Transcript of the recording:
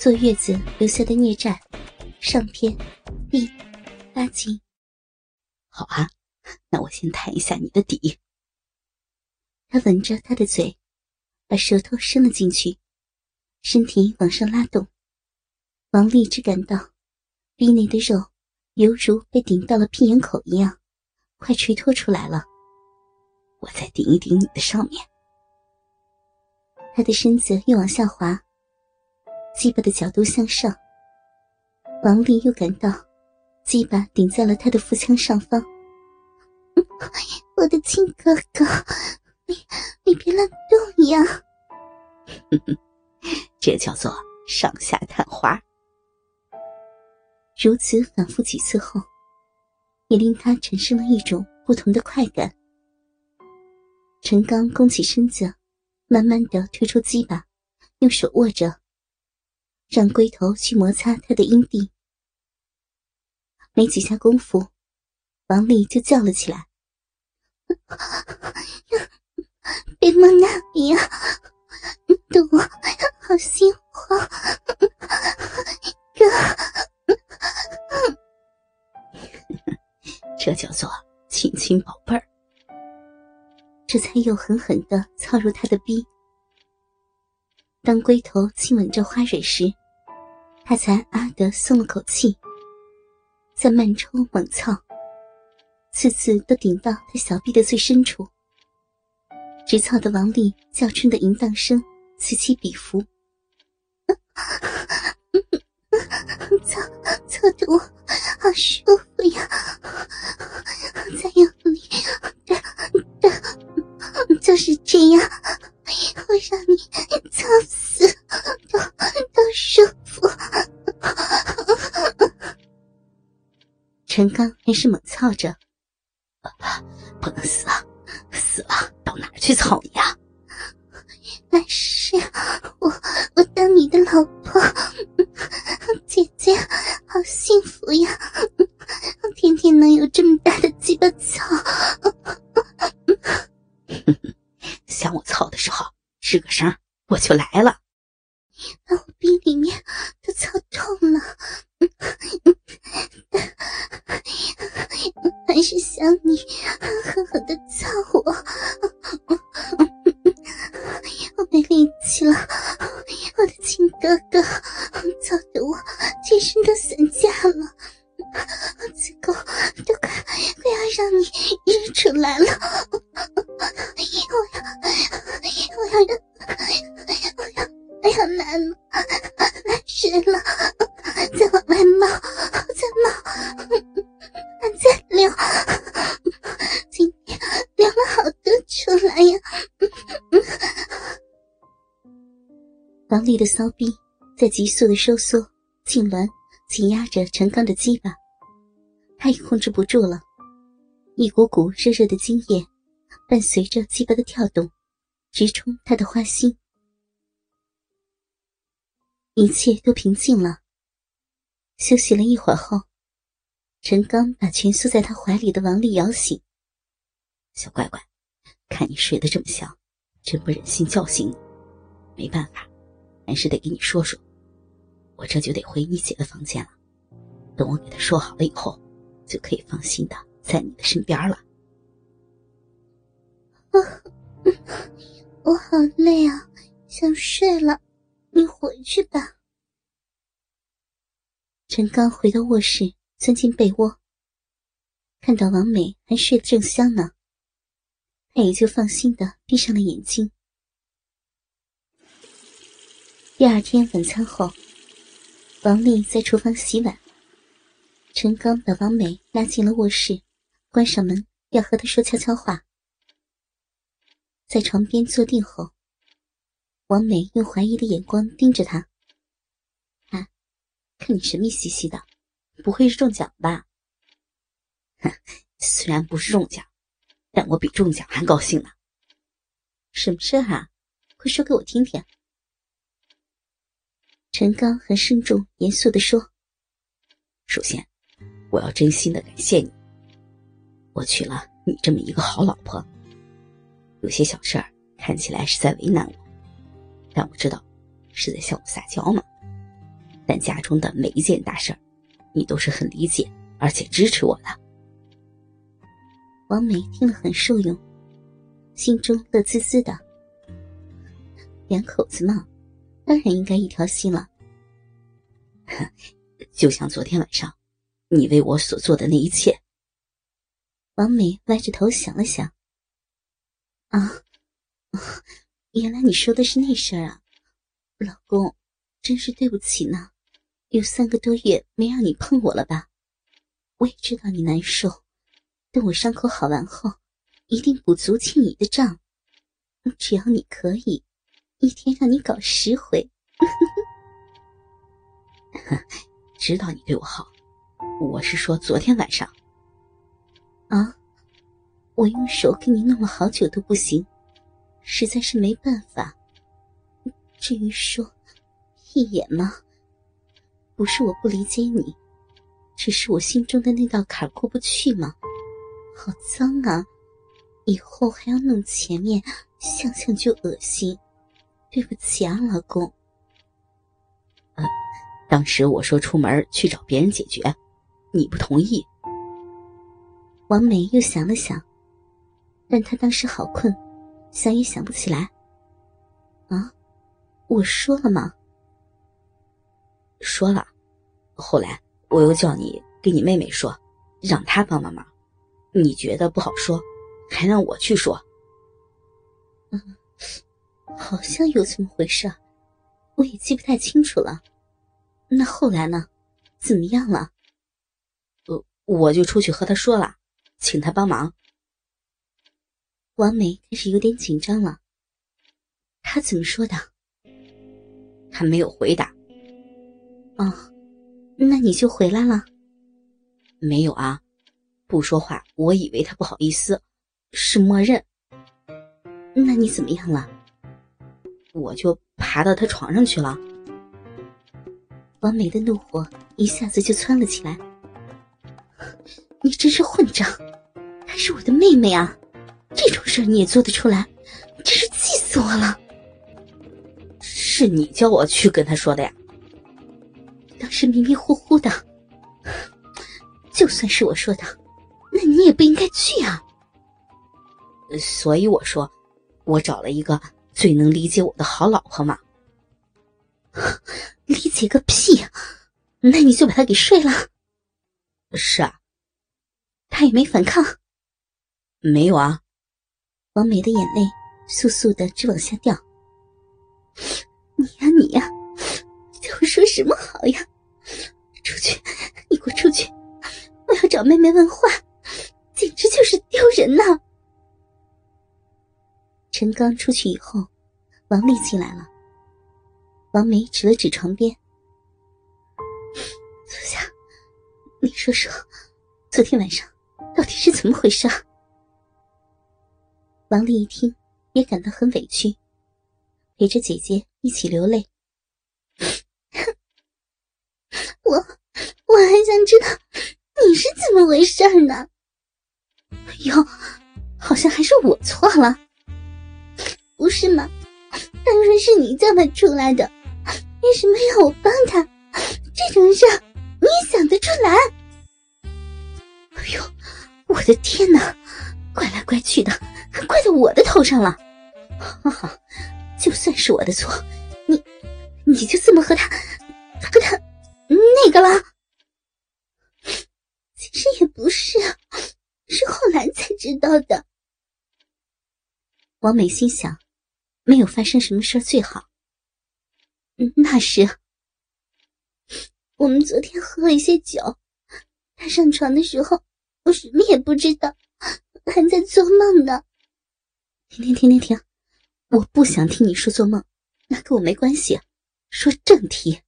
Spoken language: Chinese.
坐月子留下的孽债，上篇第八集。好啊，那我先探一下你的底。他吻着她的嘴，把舌头伸了进去，身体往上拉动。王丽只感到鼻内的肉犹如被顶到了屁眼口一样，快垂脱出来了。我再顶一顶你的上面。他的身子又往下滑。鸡巴的角度向上，王丽又感到鸡巴顶在了他的腹腔上方。我的亲哥哥，你你别乱动呀！这叫做上下探花。如此反复几次后，也令他产生了一种不同的快感。陈刚弓起身子，慢慢的推出鸡巴，用手握着。让龟头去摩擦他的阴蒂，没几下功夫，王丽就叫了起来：“别摸那里呀，对我好心慌，哥。”这叫做亲亲宝贝儿，这才又狠狠的操入他的逼。当龟头亲吻着花蕊时。他才啊的松了口气，再慢抽猛操，次次都顶到他小臂的最深处，直操的王丽叫春的淫荡声此起彼伏，操操的我好舒服呀，再用力，对对，就是这样，刚还是猛操着，不能死啊！死了到哪去操你呀？那是我，我当你的老婆，姐姐好幸福呀！天天能有这么大的鸡巴操。想我操的时候吱个声，我就来了。力气了，我的亲哥哥，操的我全身都散架了，子宫都快快要让你日出来了，我要我要我要我要难了，难死了，王丽的骚逼在急速的收缩，痉挛紧压着陈刚的鸡巴，他也控制不住了，一股股热热的精液伴随着鸡巴的跳动，直冲他的花心。一切都平静了，休息了一会儿后。陈刚把蜷缩在他怀里的王丽摇醒。小乖乖，看你睡得这么香，真不忍心叫醒你。没办法，还是得给你说说。我这就得回你姐的房间了。等我给她说好了以后，就可以放心的在你的身边了。我好累啊，想睡了。你回去吧。陈刚回到卧室。钻进被窝，看到王美还睡得正香呢，他也就放心的闭上了眼睛。第二天晚餐后，王丽在厨房洗碗，陈刚把王美拉进了卧室，关上门，要和她说悄悄话。在床边坐定后，王美用怀疑的眼光盯着他，啊，看你神秘兮兮的。不会是中奖吧？哼，虽然不是中奖，但我比中奖还高兴呢。什么事啊？快说给我听听。陈刚很慎重、严肃的说：“首先，我要真心的感谢你。我娶了你这么一个好老婆，有些小事儿看起来是在为难我，但我知道是在向我撒娇嘛。但家中的每一件大事儿，你都是很理解而且支持我的。王梅听了很受用，心中乐滋滋的。两口子嘛，当然应该一条心了。就像昨天晚上，你为我所做的那一切。王梅歪着头想了想，啊，原来你说的是那事儿啊，老公，真是对不起呢。有三个多月没让你碰我了吧？我也知道你难受，等我伤口好完后，一定补足欠你的账。只要你可以，一天让你搞十回。知道你对我好，我是说昨天晚上。啊，我用手给你弄了好久都不行，实在是没办法。至于说一眼吗？不是我不理解你，只是我心中的那道坎过不去嘛。好脏啊！以后还要弄前面，想想就恶心。对不起啊，老公。呃，当时我说出门去找别人解决，你不同意。王梅又想了想，但她当时好困，想也想不起来。啊，我说了吗？说了，后来我又叫你给你妹妹说，让她帮帮忙。你觉得不好说，还让我去说。嗯，好像有这么回事，我也记不太清楚了。那后来呢？怎么样了？呃，我就出去和他说了，请他帮忙。王梅开始有点紧张了。他怎么说的？他没有回答。哦，那你就回来了？没有啊，不说话。我以为他不好意思，是默认。那你怎么样了？我就爬到他床上去了。王梅的怒火一下子就窜了起来。你真是混账！她是我的妹妹啊，这种事你也做得出来，真是气死我了。是你叫我去跟他说的呀？当时迷迷糊糊的，就算是我说的，那你也不应该去啊。所以我说，我找了一个最能理解我的好老婆嘛。理解个屁呀！那你就把他给睡了。是啊，他也没反抗。没有啊。王梅的眼泪簌簌的直往下掉。你呀你呀，叫我说什么好呀？出去，你给我出去！我要找妹妹问话，简直就是丢人呐！陈刚出去以后，王丽进来了。王梅指了指床边，坐下。你说说，昨天晚上到底是怎么回事？王丽一听，也感到很委屈，陪着姐姐一起流泪。我我还想知道你是怎么回事呢？哟，好像还是我错了，不是吗？当然是你叫他出来的。为什么要我帮他？这种事你也想得出来？哎呦，我的天哪！怪来怪去的，还怪到我的头上了。好好，就算是我的错，你你就这么和他和他那个了？其实也不是，是后来才知道的。王美心想，没有发生什么事最好。那是，我们昨天喝了一些酒，他上床的时候，我什么也不知道，还在做梦呢。停停停停停，我不想听你说做梦，那跟我没关系，说正题。